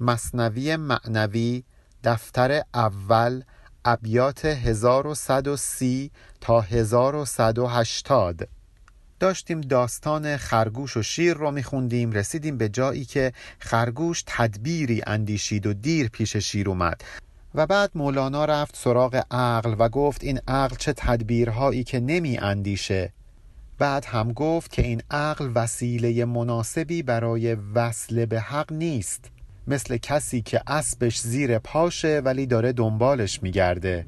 مصنوی معنوی دفتر اول ابیات 1130 تا 1180 داشتیم داستان خرگوش و شیر رو میخوندیم رسیدیم به جایی که خرگوش تدبیری اندیشید و دیر پیش شیر اومد. و بعد مولانا رفت سراغ عقل و گفت این عقل چه تدبیرهایی که نمی اندیشه. بعد هم گفت که این عقل وسیله مناسبی برای وصل به حق نیست. مثل کسی که اسبش زیر پاشه ولی داره دنبالش میگرده.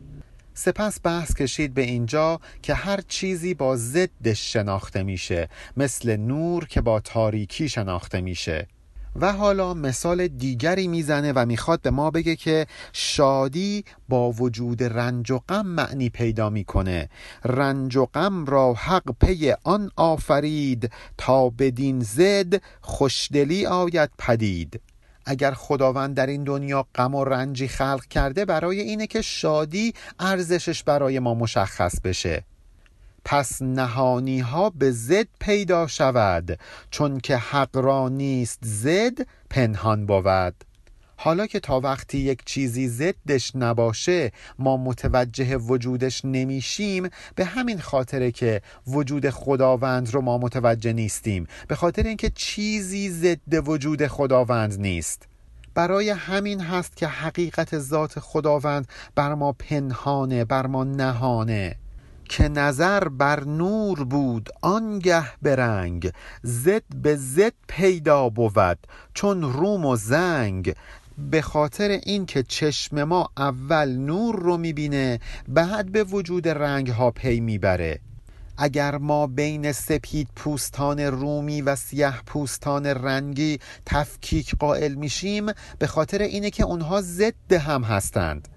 سپس بحث کشید به اینجا که هر چیزی با ضدش شناخته میشه مثل نور که با تاریکی شناخته میشه. و حالا مثال دیگری می‌زنه و می‌خواد به ما بگه که شادی با وجود رنج و غم معنی پیدا می‌کنه. رنج و غم را حق پی آن آفرید تا بدین زد خوشدلی آید پدید. اگر خداوند در این دنیا غم و رنجی خلق کرده برای اینه که شادی ارزشش برای ما مشخص بشه. پس نهانی ها به زد پیدا شود چون که حق را نیست زد پنهان بود. حالا که تا وقتی یک چیزی ضدش نباشه ما متوجه وجودش نمیشیم به همین خاطره که وجود خداوند رو ما متوجه نیستیم به خاطر اینکه چیزی ضد وجود خداوند نیست. برای همین هست که حقیقت ذات خداوند بر ما پنهانه بر ما نهانه. که نظر بر نور بود آنگه برنگ زد به زد پیدا بود چون روم و زنگ به خاطر اینکه چشم ما اول نور رو می‌بینه بعد به وجود رنگ ها پی می‌بره. اگر ما بین سپید پوستان رومی و سیاه پوستان رنگی تفکیک قائل میشیم به خاطر اینه که اونها ضد هم هستند.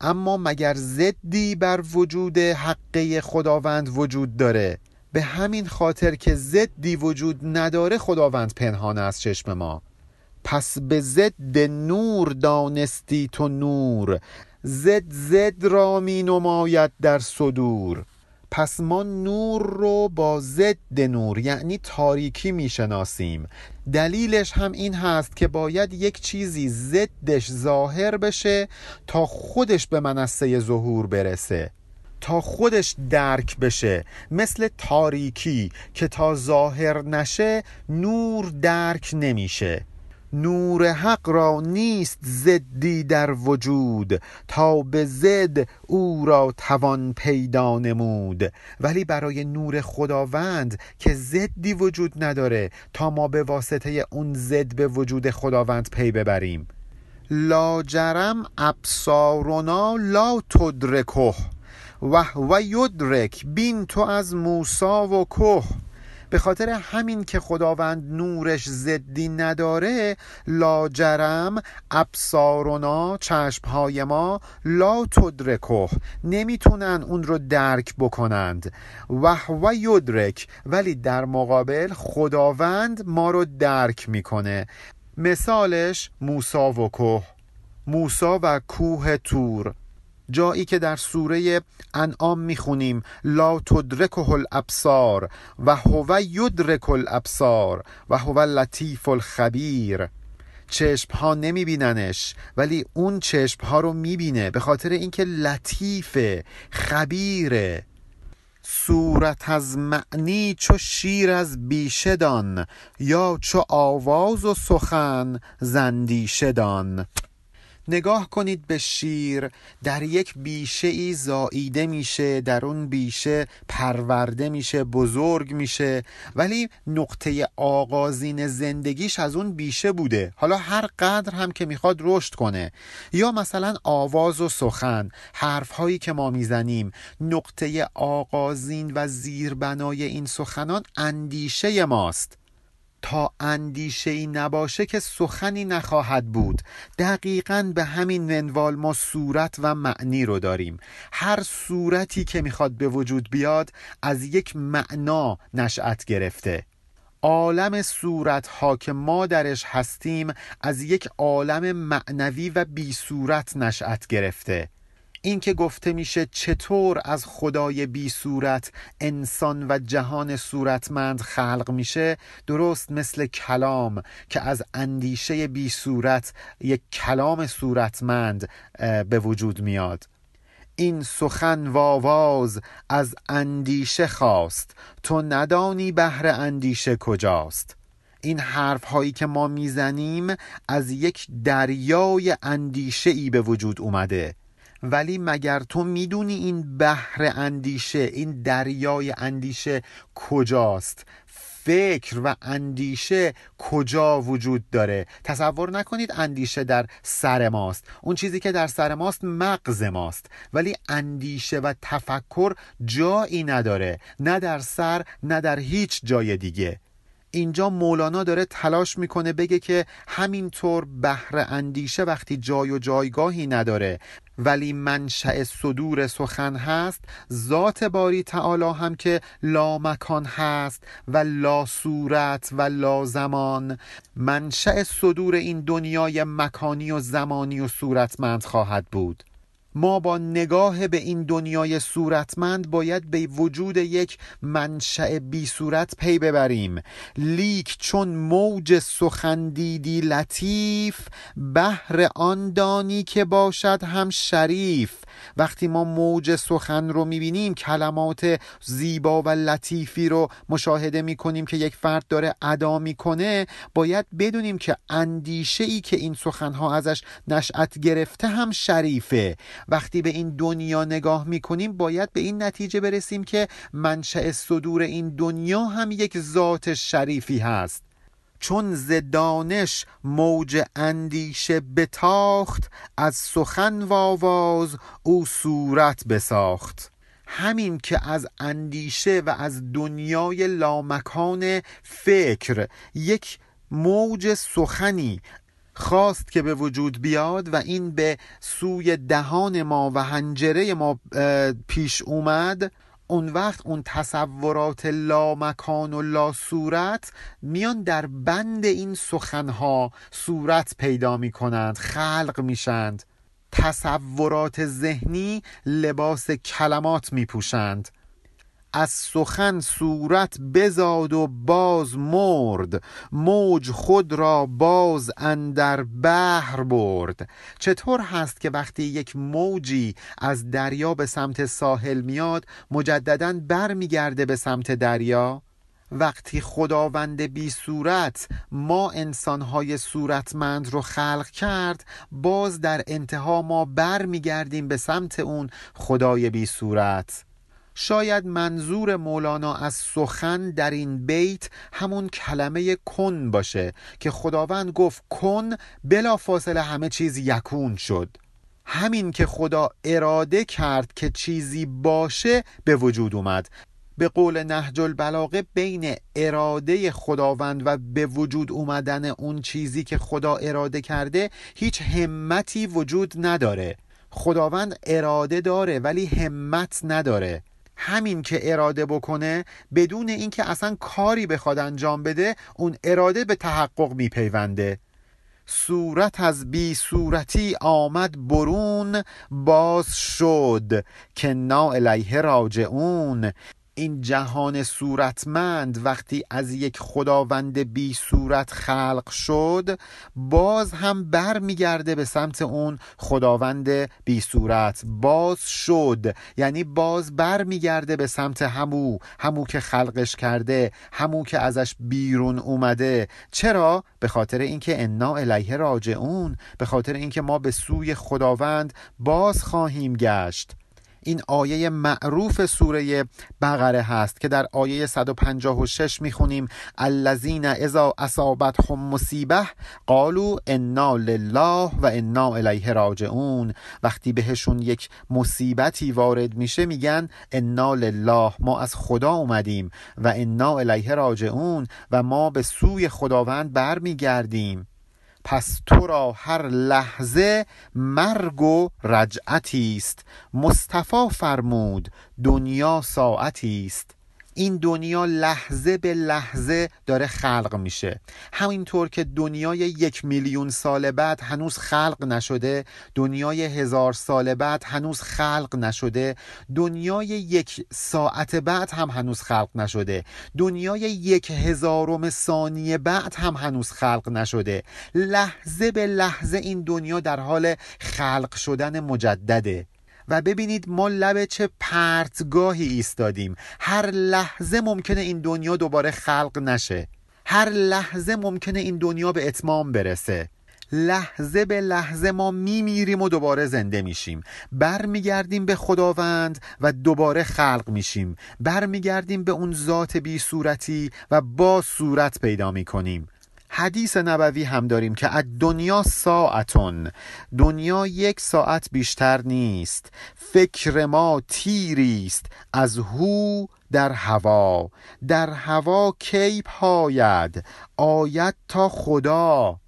اما مگر ضدی بر وجود حقه خداوند وجود داره؟ به همین خاطر که ضدی وجود نداره خداوند پنهان از چشم ما. پس به ضد نور دانستی تو نور. زد زد را می نماید در صدور. پس ما نور رو با ضد نور یعنی تاریکی می‌شناسیم دلیلش هم این هست که باید یک چیزی ضدش ظاهر بشه تا خودش به منصه ظهور برسه. تا خودش درک بشه. مثل تاریکی که تا ظاهر نشه نور درک نمیشه. نور حق را نیست زدی در وجود تا به زد او را توان پیدا نمود. ولی برای نور خداوند که زدی وجود نداره تا ما به واسطه اون زد به وجود خداوند پی ببریم. لاجرم ابصارنا لا تدرکه و و یدرک بین تو از موسا و که. به خاطر همین که خداوند نورش زدی نداره لاجرم ابصارنا چشمهای ما لا تدرکه. نمی‌تونن اون رو درک بکنند. و و یدرک. ولی در مقابل خداوند ما رو درک می‌کنه. مثالش موسا و کوه. موسا و کوه تور. جایی که در سوره انعام می‌خونیم لا تدرکه الابصار و هو یدرک الابصار و هو لطیف الخبیر. چشم ها نمیبیننش ولی اون چشم ها رو می‌بینه به خاطر اینکه لطیفه خبیره صورت از معنی چو شیر از بیشه دان یا چو آواز و سخن زندیشه دان. نگاه کنید به شیر در یک بیشه ای زاییده میشه در اون بیشه پرورده میشه بزرگ میشه ولی نقطه آغازین زندگیش از اون بیشه بوده. حالا هر قدر هم که می‌خواد رشد کنه. یا مثلا آواز و سخن حرف هایی که ما می‌زنیم نقطه آغازین و زیربنای این سخنان اندیشه ماست. تا اندیشه ای نباشه که سخنی نخواهد بود. دقیقا به همین منوال ما صورت و معنی رو داریم. هر صورتی که می‌خواد به وجود بیاد از یک معنا نشأت گرفته. عالم صورت ها که ما درش هستیم از یک عالم معنوی و بی صورت نشأت گرفته. این که گفته میشه چطور از خدای بی صورت انسان و جهان صورتمند خلق میشه درست مثل کلام که از اندیشه بی صورت یک کلام صورتمند به وجود میاد. این سخن واواز از اندیشه خواست. تو ندانی بهر اندیشه کجاست. این حرف هایی که ما می‌زنیم از یک دریای اندیشه ای به وجود اومده. ولی مگر تو می‌دونی این بحر اندیشه این دریای اندیشه کجاست؟ فکر و اندیشه کجا وجود داره؟ تصور نکنید اندیشه در سر ماست. اون چیزی که در سر ماست مغز ماست. ولی اندیشه و تفکر جایی نداره. نه در سر نه در هیچ جای دیگه. اینجا مولانا داره تلاش می‌کنه بگه که همینطور بهر اندیشه وقتی جای و جایگاهی نداره ولی منشأ صدور سخن هست ذات باری تعالی هم که لا مکان هست و لا صورت و لا زمان منشأ صدور این دنیای مکانی و زمانی و صورتمند خواهد بود. ما با نگاه به این دنیای صورتمند باید به وجود یک منشأ بی صورت پی ببریم. لیک چون موج سخن دیدی لطیف بهر آن دانی که باشد هم شریف. وقتی ما موج سخن رو می‌بینیم کلمات زیبا و لطیفی رو مشاهده می‌کنیم که یک فرد داره ادا می‌کنه باید بدونیم که اندیشه ای که این سخنها ازش نشأت گرفته هم شریفه. وقتی به این دنیا نگاه می‌کنیم باید به این نتیجه برسیم که منشأ صدور این دنیا هم یک ذات شریفی هست. چون ز دانش موج اندیشه بتاخت از سخن و آواز او صورت بساخت. همین که از اندیشه و از دنیای لامکان فکر یک موج سخنی خواست که به وجود بیاد و این به سوی دهان ما و هنجره ما پیش اومد. اون وقت اون تصورات لا مکان و لا صورت میان در بند این سخنها صورت پیدا می کنند خلق میشند تصورات ذهنی لباس کلمات می پوشند از سخن صورت بزاد و باز مرد. موج خود را باز اندر بحر برد. چطور هست که وقتی یک موجی از دریا به سمت ساحل میاد مجددا برمیگرده به سمت دریا؟ وقتی خداوند بی صورت ما انسانهای صورتمند رو خلق کرد باز در انتها ما برمیگردیم به سمت اون خدای بی صورت. شاید منظور مولانا از سخن در این بیت همون کلمه کن باشه که خداوند گفت کن بلا فاصله همه چیز یکون شد. همین که خدا اراده کرد که چیزی باشه به وجود اومد. به قول نهج البلاغه بین اراده خداوند و به وجود اومدن اون چیزی که خدا اراده کرده هیچ همتی وجود نداره. خداوند اراده داره ولی همت نداره. همین که اراده بکنه بدون اینکه اصلا کاری بخواد انجام بده اون اراده به تحقق میپیونده. صورت از بی صورتی آمد برون باز شد که نا الیه راجعون. این جهان صورتمند وقتی از یک خداوند بی صورت خلق شد باز هم بر میگرده به سمت اون خداوند بی صورت. باز شد یعنی باز بر میگرده به سمت همو همو که خلقش کرده همو که ازش بیرون اومده. چرا؟ به خاطر اینکه انا الیه راجعون به خاطر اینکه ما به سوی خداوند باز خواهیم گشت. این آیه معروف سوره بقره هست که در آیه 156 می‌خونیم الذین اذا اصابتهم مصیبه قالوا انا لله و انا الیه راجعون. وقتی بهشون یک مصیبتی وارد میشه میگن انا لله ما از خدا اومدیم و انا الیه راجعون و ما به سوی خداوند برمیگردیم. پس تو را هر لحظه مرگ و رجعتی است. مصطفی فرمود دنیا ساعتی است. این دنیا لحظه به لحظه داره خلق میشه. همینطور که دنیای یک میلیون سال بعد هنوز خلق نشده دنیای هزار سال بعد هنوز خلق نشده دنیای یک ساعت بعد هم هنوز خلق نشده دنیای یک هزارم ثانیه بعد هم هنوز خلق نشده. لحظه به لحظه این دنیا در حال خلق شدن مجدده. و ببینید ما لب چه پرتگاهی ایستادیم. هر لحظه ممکنه این دنیا دوباره خلق نشه. هر لحظه ممکنه این دنیا به اتمام برسه. لحظه به لحظه ما میمیریم و دوباره زنده میشیم. برمیگردیم به خداوند و دوباره خلق میشیم. برمیگردیم به اون ذات بی صورتی و با صورت پیدا می‌کنیم. حدیث نبوی هم داریم که از دنیا ساعتون دنیا یک ساعت بیشتر نیست. فکر ما تیریست از هو در هوا. در هوا کی پاید؟ آید تا خدا.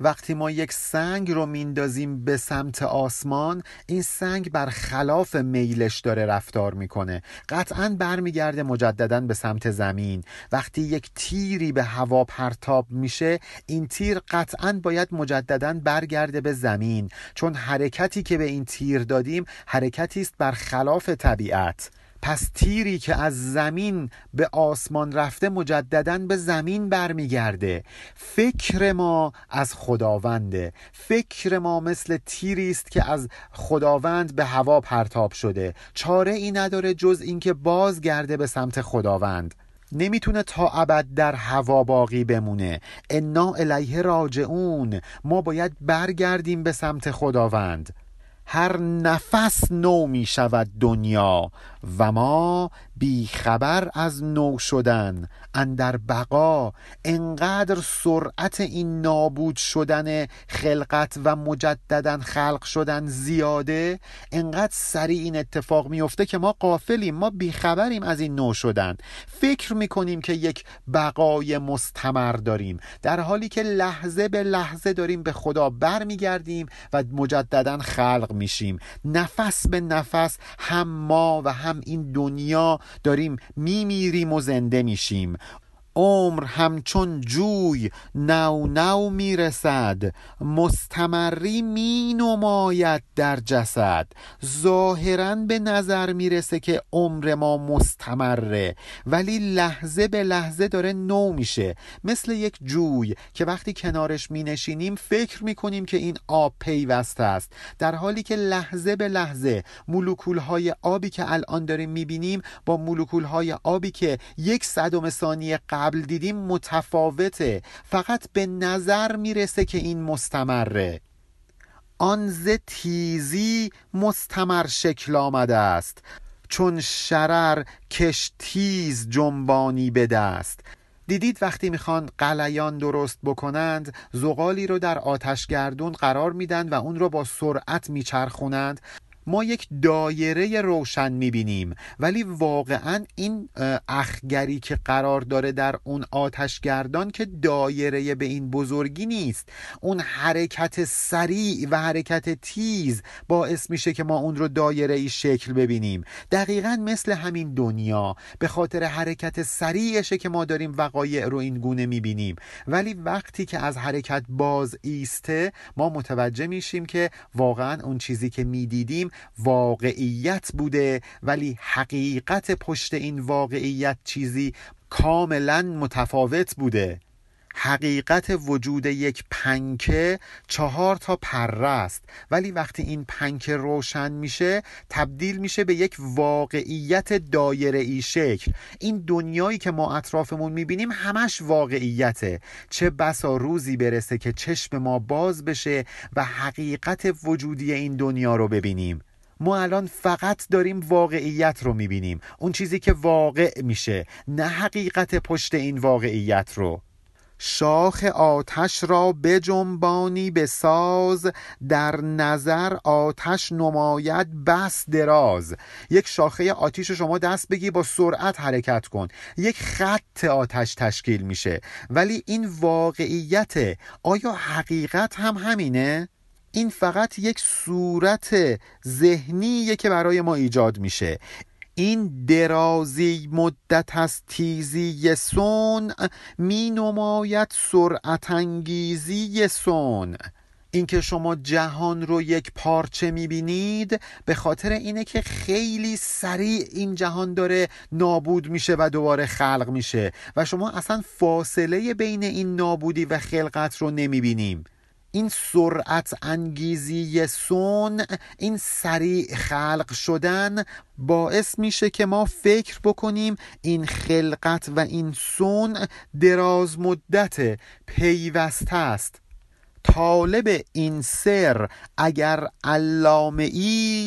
وقتی ما یک سنگ رو میندازیم به سمت آسمان این سنگ بر خلاف میلش داره رفتار می‌کنه. قطعا برمیگرده مجددا به سمت زمین. وقتی یک تیری به هوا پرتاب میشه این تیر قطعا باید مجددا برگرده به زمین. چون حرکتی که به این تیر دادیم حرکتی است بر خلاف طبیعت. پس تیری که از زمین به آسمان رفته مجددا به زمین برمیگرده. فکر ما از خداونده. فکر ما مثل تیری است که از خداوند به هوا پرتاب شده. چاره ای نداره جز اینکه بازگرده به سمت خداوند. نمی‌تونه تا ابد در هوا باقی بمونه. انا الیه راجعون. ما باید برگردیم به سمت خداوند. هر نفس نو می شود دنیا و ما بیخبر از نو شدن اندر بقا انقدر سرعت این نابود شدن خلقت و مجددا خلق شدن زیاده انقدر سریع این اتفاق میفته که ما قافلیم ما بیخبریم از این نو شدن. فکر می‌کنیم که یک بقای مستمر داریم در حالی که لحظه به لحظه داریم به خدا برمیگردیم و مجددا خلق میشیم. نفس به نفس هم ما و هم این دنیا داریم میمیریم و زنده میشیم. عمر همچون جوی نو نو می‌رسد مستمری می نماید در جسد. ظاهرا به نظر می‌رسه که عمر ما مستمره ولی لحظه به لحظه داره نو میشه. مثل یک جوی که وقتی کنارش می نشینیم فکر می کنیم که این آب پیوسته است. در حالی که لحظه به لحظه مولکول های آبی که الان داریم می بینیم با مولکول های آبی که یک صدم ثانیه قبل قبل دیدیم متفاوته. فقط به نظر می‌رسه که این مستمره. آن ز تیزی مستمر شکل آمده است. چون شرر کش تیز جنبانی به دست. دیدید وقتی می‌خوان قلیان درست بکنند زغالی رو در آتشگردون قرار میدن و اون رو با سرعت میچرخونند. ما یک دایره روشن می‌بینیم. ولی واقعا این اخگری که قرار داره در اون آتشگردان که دایره به این بزرگی نیست. اون حرکت سریع و حرکت تیز باعث میشه که ما اون رو دایره ای شکل ببینیم. دقیقا مثل همین دنیا به خاطر حرکت سریعشه که ما داریم وقایع رو این گونه می‌بینیم. ولی وقتی که از حرکت باز ایسته ما متوجه میشیم که واقعا اون چیزی که می‌دیدیم واقعیت بوده ولی حقیقت پشت این واقعیت چیزی کاملا متفاوت بوده. حقیقت وجود یک پنکه چهار تا پره است. ولی وقتی این پنکه روشن میشه تبدیل میشه به یک واقعیت دایره ای شکل. این دنیایی که ما اطرافمون می‌بینیم همش واقعیته. چه بسا روزی برسه که چشم ما باز بشه و حقیقت وجودی این دنیا رو ببینیم. ما الان فقط داریم واقعیت رو می‌بینیم. اون چیزی که واقع میشه نه حقیقت پشت این واقعیت رو. شاخ آتش را بجنبانی به ساز در نظر آتش نماید بس دراز. یک شاخه آتیش شما دست بگی با سرعت حرکت کن. یک خط آتش تشکیل میشه. ولی این واقعیت آیا حقیقت هم همینه؟ این فقط یک صورت ذهنیه که برای ما ایجاد میشه. این درازی مدت از تیزی سون می نماید سرعت انگیزی سون اینکه شما جهان رو یک پارچه می‌بینید به خاطر اینه که خیلی سریع این جهان داره نابود میشه و دوباره خلق میشه و شما اصلا فاصله بین این نابودی و خلقت رو نمی‌بینیم این سرعت انگیزی سون این سریع خلق شدن باعث میشه که ما فکر بکنیم این خلقت و این سون دراز مدت پیوسته است. طالب این سر اگر علامه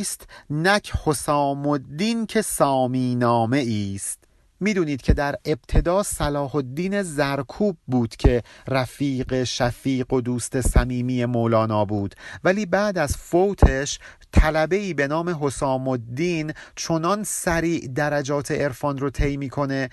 است نک حسام الدین که سامی نامه است. می‌دونید که در ابتدا صلاح الدین زرکوب بود که رفیق شفیق و دوست صمیمی مولانا بود. ولی بعد از فوتش طلبه ای به نام حسام الدین چنان سریع درجات عرفان رو طی می‌کنه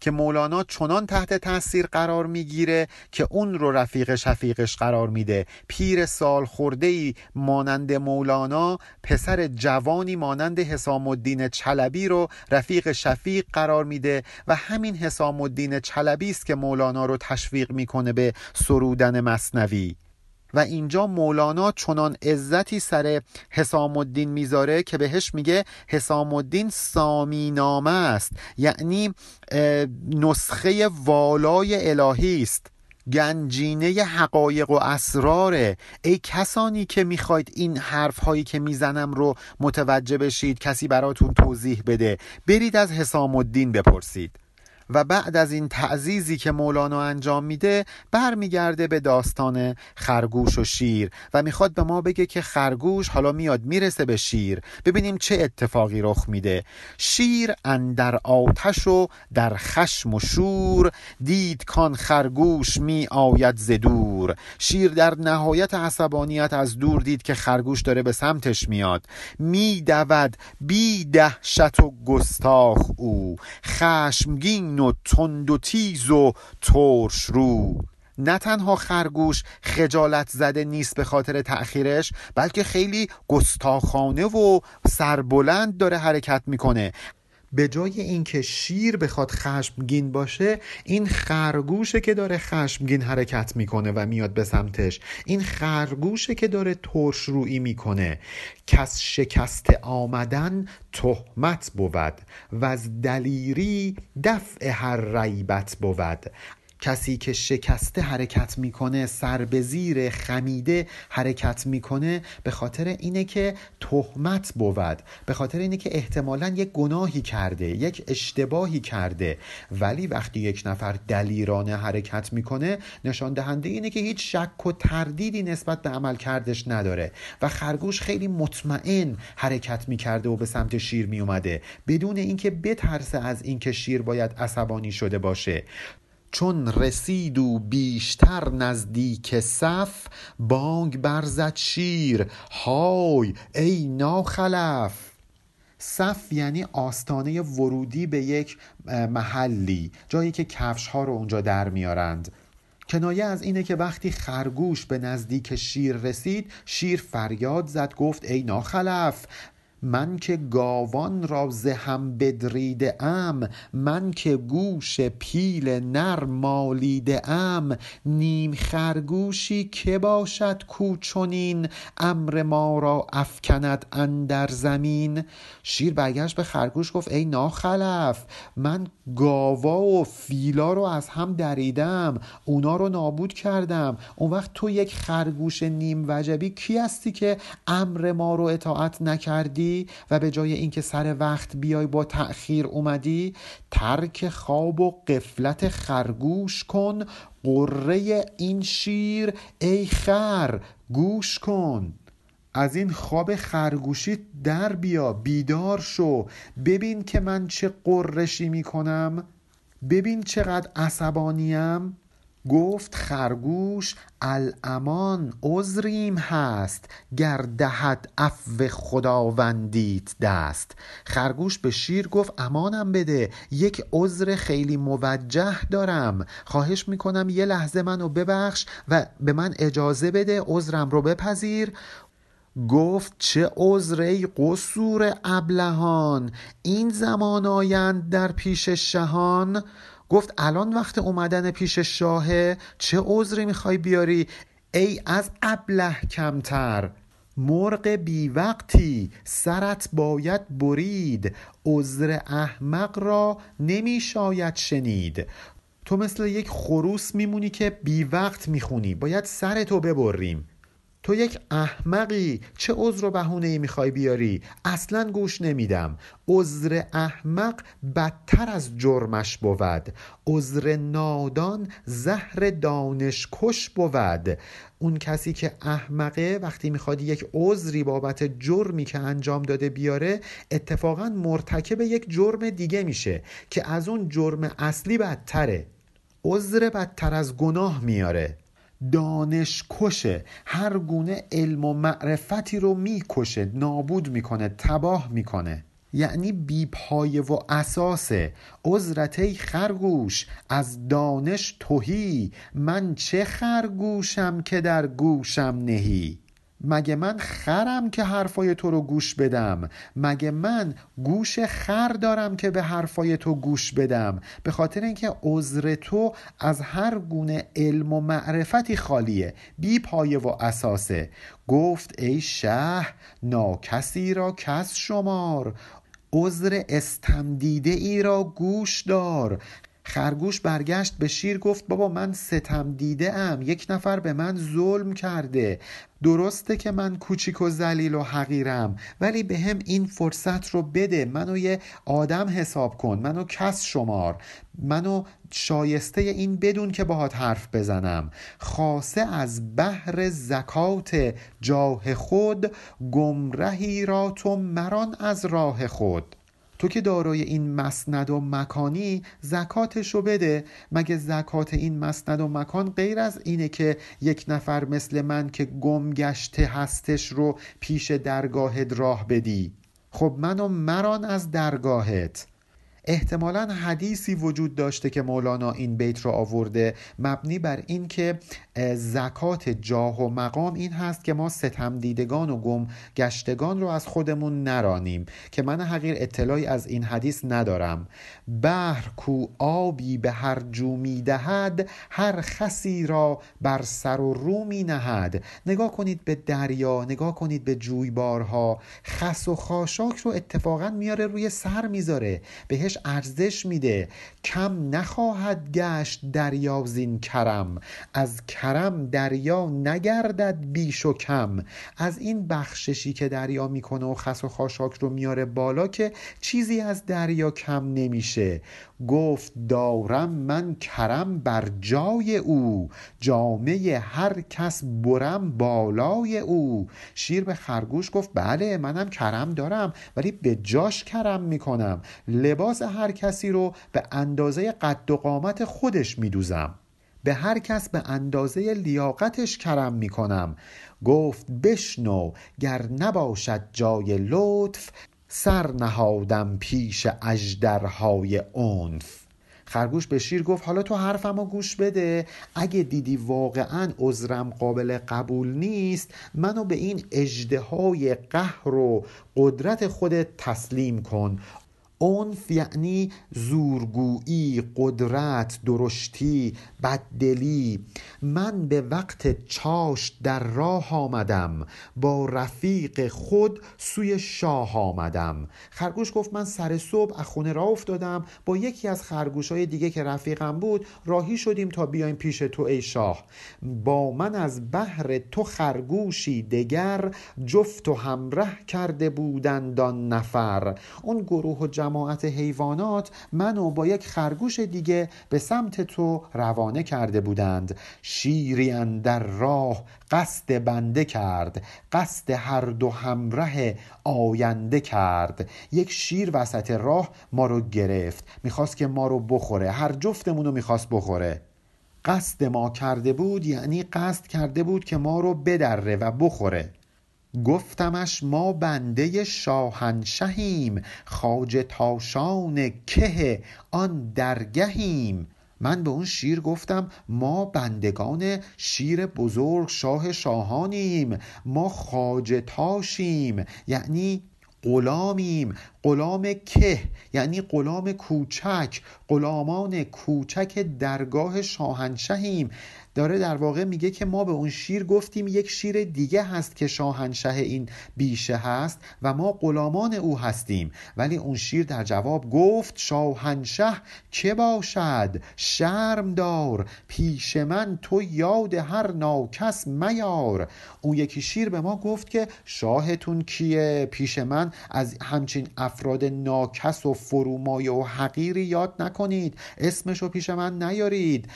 که مولانا چنان تحت تاثیر قرار می‌گیره که اون رو رفیق شفیقش قرار میده. پیر سال خورده ای مانند مولانا پسر جوانی مانند حسام الدین چلبی رو رفیق شفیق قرار میده و همین حسام الدین چلبی است که مولانا رو تشویق می‌کنه به سرودن مصنوی. و اینجا مولانا چنان عزتی سر حسام الدین می‌ذاره که بهش میگه حسام الدین سامی نامه است. یعنی نسخه والای الهی است. گنجینه حقایق و اسراره. ای کسانی که می‌خواید این حرف هایی که می‌زنم رو متوجه بشید کسی براتون توضیح بده. برید از حسام الدین بپرسید. و بعد از این تعزیزی که مولانا انجام میده برمیگرده به داستان خرگوش و شیر و می‌خواد به ما بگه که خرگوش حالا میاد می‌رسه به شیر. ببینیم چه اتفاقی رخ میده. شیر اندر آتش و در خشم و شور دید کان خرگوش می آید زدور شیر در نهایت عصبانیت از دور دید که خرگوش داره به سمتش میاد. میدود بی دهشت و گستاخ او. خشمگین و تند و تیز و ترش رو. نه تنها خرگوش خجالت زده نیست به خاطر تأخیرش بلکه خیلی گستاخانه و سربلند داره حرکت می‌کنه. به جای اینکه شیر بخواد خشمگین باشه این خرگوشه که داره خشمگین حرکت می‌کنه و میاد به سمتش. این خرگوشه که داره ترش روی می‌کنه. کس شکست آمدن تهمت بود و از دلیری دفع هر ریبت بود. کسی که شکسته حرکت می‌کنه سر به زیر خمیده حرکت می‌کنه به خاطر اینه که تهمت بود به خاطر اینه که احتمالا یک گناهی کرده یک اشتباهی کرده. ولی وقتی یک نفر دلیرانه حرکت می‌کنه نشان دهنده اینه که هیچ شک و تردیدی نسبت به عمل کردش نداره و خرگوش خیلی مطمئن حرکت می‌کرده و به سمت شیر میومده بدون اینکه بترسه از اینکه شیر باید عصبانی شده باشه. چون رسید و بیشتر نزدیک صف بانگ برزد شیر های ای ناخلف. صف یعنی آستانه ورودی به یک محلی جایی که کفش ها رو اونجا در میارند. کنایه از اینه که وقتی خرگوش به نزدیک شیر رسید شیر فریاد زد گفت ای ناخلف. من که گاوان را هم بدریده ام من که گوش پیل نر مالیده ام نیم خرگوشی که باشد کوچونین امر ما را افکند اندر زمین. شیر برگشت به خرگوش گفت ای ناخلف من گاوا و فیلا رو از هم دریدم اونا رو نابود کردم. اون وقت تو یک خرگوش نیم وجبی کی هستی که امر ما رو اطاعت نکردی؟ و به جای اینکه سر وقت بیای با تأخیر اومدی ترک خواب و قفلت خرگوش کن. قره این شیر ای خر گوش کن. از این خواب خرگوشی در بیا بیدار شو. ببین که من چه قرشی می‌کنم. ببین چقدر عصبانیم. گفت خرگوش الامان عذریم هست گر دهد عفو خداوندیت دست. خرگوش به شیر گفت امانم بده یک عذر خیلی موجه دارم. خواهش می‌کنم یه لحظه منو ببخش و به من اجازه بده عذرم رو بپذیر. گفت چه عذره قصور ابلهان این زمان آیند در پیش شهان. گفت الان وقت اومدن پیش شاهه چه عذری می‌خوای بیاری؟ ای از ابله کمتر مرغ بی وقتی سرت باید برید عذر احمق را نمی شاید شنید. تو مثل یک خروس میمونی که بی وقت می‌خونی باید سرتو ببریم. تو یک احمقی چه عذر و بهونه ای می‌خوای بیاری؟ اصلا گوش نمیدم. عذر احمق بدتر از جرمش بود. عذر نادان زهر دانش کش بود. اون کسی که احمقه وقتی می‌خواد یک عذری بابت جرمی که انجام داده بیاره اتفاقا مرتکب یک جرم دیگه میشه که از اون جرم اصلی بدتره. عذر بدتر از گناه میاره. دانش کشه هر گونه علم و معرفتی رو می‌کشه نابود می‌کنه تباه می‌کنه. یعنی بیپایه و اساسه عذرت خرگوش از دانش توهی. من چه خرگوشم که در گوشم نهی؟ مگه من خرم که حرفای تو رو گوش بدم؟ مگه من گوش خر دارم که به حرفای تو گوش بدم؟ به خاطر اینکه عذر تو از هر گونه علم و معرفتی خالیه بی پایه و اساسه. گفت ای شه ناکسی را کس شمار. عذر استمدیده ای را گوش دار. خرگوش برگشت به شیر گفت بابا من ستم دیده ام یک نفر به من ظلم کرده. درسته که من کوچیک و ذلیل و حقیرم ولی به هم این فرصت رو بده. منو یه آدم حساب کن. منو کس شمار. منو شایسته این بدون که باهات حرف بزنم. خاصه از بحر زکات جاه خود گمرهی را تو مران از راه خود. تو که دارای این مسند و مکانی زکاتش رو بده. مگه زکات این مسند و مکان غیر از اینه که یک نفر مثل من که گم گشته هستش رو پیش درگاهت راه بدی؟ خب منو مران از درگاهت. احتمالا حدیثی وجود داشته که مولانا این بیت رو آورده مبنی بر این که زکات جاه و مقام این هست که ما ستم دیدگان و گم گشتگان رو از خودمون نرانیم که من حقیر اطلاعی از این حدیث ندارم. بحر کو آبی به هر جو می دهد هر خسی را بر سر و رو می نهد. نگاه کنید به دریا نگاه کنید به جویبارها خس و خاشاک رو اتفاقا میاره روی سر می‌ذاره. بهش ارزش میده. کم نخواهد گشت دریا زین کرم. از کرم دریا نگردد بیش و کم. از این بخششی که دریا می‌کنه و خس و خاشاک رو میاره بالا که چیزی از دریا کم نمیشه. گفت دارم من کرم بر جای او. جامعه هر کس برم بالای او. شیر به خرگوش گفت بله منم کرم دارم ولی به جاش کرم می‌کنم. لباس هر کسی رو به اندازه قد و قامت خودش میدوزم. به هر کس به اندازه لیاقتش کرم می‌کنم. گفت بشنو گر نباشد جای لطف سر نهادم پیش اژدرهای عنف. خرگوش به شیر گفت حالا تو حرفمو گوش بده. اگه دیدی واقعا عذرم قابل قبول نیست منو به این اجده قهر و قدرت خودت تسلیم کن. عنف یعنی زورگویی قدرت درشتی بددلی. من به وقت چاش در راه آمدم. با رفیق خود سوی شاه آمدم. خرگوش گفت من سر صبح از خونه راه افتادم. با یکی از خرگوش های دیگه که رفیقم بود راهی شدیم تا بیایم پیش تو ای شاه. با من از بحر تو خرگوشی دگر جفت و همره کرده بودند آن نفر. اون گروه و جماعت حیوانات منو با یک خرگوش دیگه به سمت تو روانه کرده بودند. شیری در راه قصد بنده کرد قصد هر دو همره آینده کرد. یک شیر وسط راه ما رو گرفت می‌خواست که ما رو بخوره هر جفتمون رو می‌خواست بخوره. قصد ما کرده بود یعنی قصد کرده بود که ما رو بدره و بخوره. گفتمش ما بنده شاهنشهیم خواجه تاشان که آن درگهیم. من به اون شیر گفتم ما بندگان شیر بزرگ شاه شاهانیم ما خاجتاشیم یعنی غلامیم. غلام که یعنی غلام کوچک غلامان کوچک درگاه شاهنشهیم. داره در واقع میگه که ما به اون شیر گفتیم یک شیر دیگه هست که شاهنشه این بیشه هست و ما غلامان او هستیم. ولی اون شیر در جواب گفت شاهنشه که باشد؟ شرم دار پیش من تو یاد هر ناکس میار. اون یکی شیر به ما گفت که شاهتون کیه؟ پیش من از همچین افراد ناکس و فرومایه و حقیری یاد نکنید. اسمشو پیش من نیارید.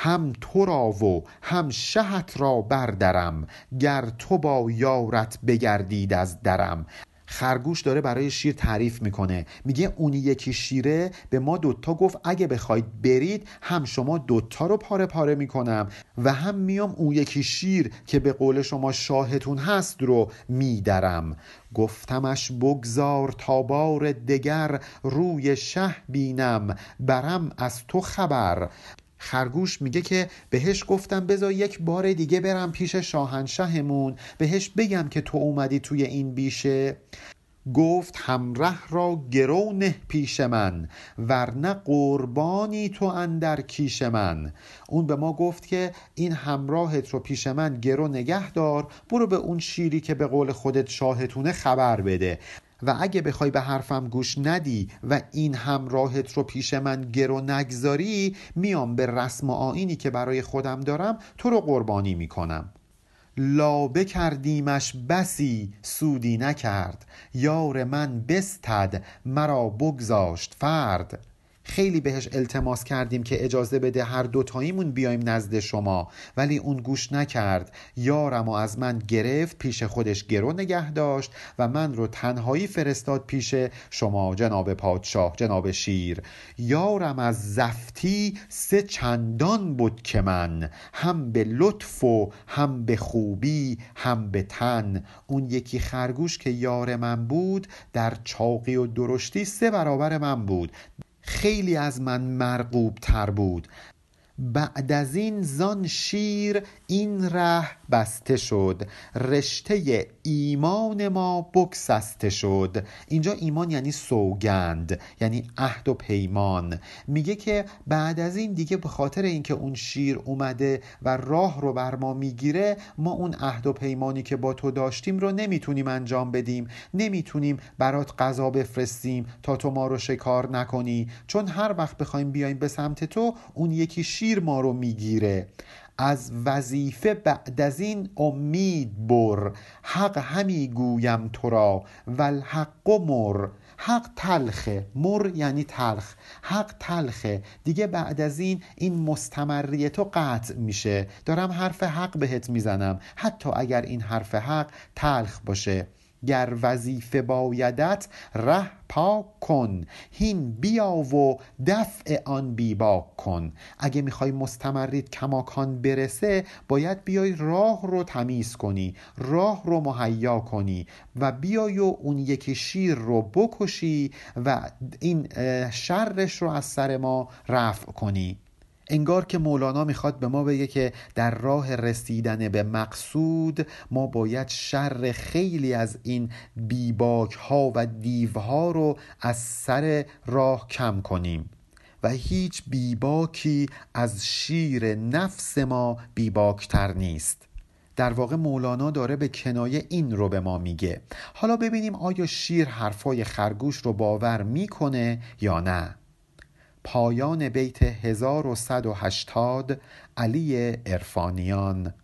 هم تو را و هم شهت را بردرم گر تو با یارت بگردید از درم. خرگوش داره برای شیر تعریف می‌کنه. میگه اونی یکی شیره به ما دوتا گفت اگه بخواید برید هم شما دوتا رو پاره پاره می‌کنم و هم میام اون یکی شیر که به قول شما شاهتون هست رو میدرم. گفتمش بگذار تا بار دگر روی شه بینم برم از تو خبر. خرگوش میگه که بهش گفتم بذار یک بار دیگه برم پیش شاهنشهمون بهش بگم که تو اومدی توی این بیشه. گفت همره را گرو نه پیش من ورنه قربانی تو اندر کیش من. اون به ما گفت که این همراهت رو پیش من گرو نگه دار برو به اون شیری که به قول خودت شاهتونه خبر بده. و اگه بخوای به حرفم گوش ندی و این همراهت رو پیش من گرو نگذاری میام به رسم و آینی که برای خودم دارم تو رو قربانی می‌کنم. لابه کردیمش بسی سودی نکرد. یار من بستد مرا بگذاشت فرد. خیلی بهش التماس کردیم که اجازه بده هر دوتاییمون بیایم نزد شما. ولی اون گوش نکرد. یارم و از من گرفت پیش خودش گرو نگه داشت و من رو تنهایی فرستاد پیش شما جناب پادشاه جناب شیر. یارم از زفتی سه چندان بود که من. هم به لطف و هم به خوبی هم به تن. اون یکی خرگوش که یار من بود در چاقی و درشتی سه برابر من بود. خیلی از من مرغوب تر بود. بعد از این زان شیر این ره بسته شد. رشته ایمان ما بکسسته شد. اینجا ایمان یعنی سوگند یعنی عهد و پیمان. میگه که بعد از این دیگه به خاطر اینکه اون شیر اومده و راه رو بر ما می‌گیره ما اون عهد و پیمانی که با تو داشتیم رو نمی‌تونیم انجام بدیم. نمی‌تونیم برات غذا بفرستیم تا تو ما رو شکار نکنی. چون هر وقت بخوایم بیایم به سمت تو اون یکی شیر ما رو می‌گیره. از وظیفه بعد از این امید بر. حق همی گویم تو را. والحق مر. حق تلخه مر یعنی تلخ. حق تلخه دیگه بعد از این این مستمریت تو قطع میشه. دارم حرف حق بهت می‌زنم. حتی اگر این حرف حق تلخ باشه. گر وظیفه بایدت ره پاک کن. هین بیا و دفع آن بیباک کن. اگه می‌خوای مستمرید کماکان برسه باید بیای راه رو تمیز کنی راه رو مهیا کنی و بیای و اون یکی شیر رو بکشی و این شرش رو از سر ما رفع کنی. انگار که مولانا می‌خواد به ما بگه که در راه رسیدن به مقصود ما باید شر خیلی از این بیباک ها و دیوها رو از سر راه کم کنیم و هیچ بیباکی از شیر نفس ما بیباکتر نیست. در واقع مولانا داره به کنایه این رو به ما میگه. حالا ببینیم آیا شیر حرفای خرگوش رو باور می‌کنه یا نه. پایان بیت 1180 علی ارفانیان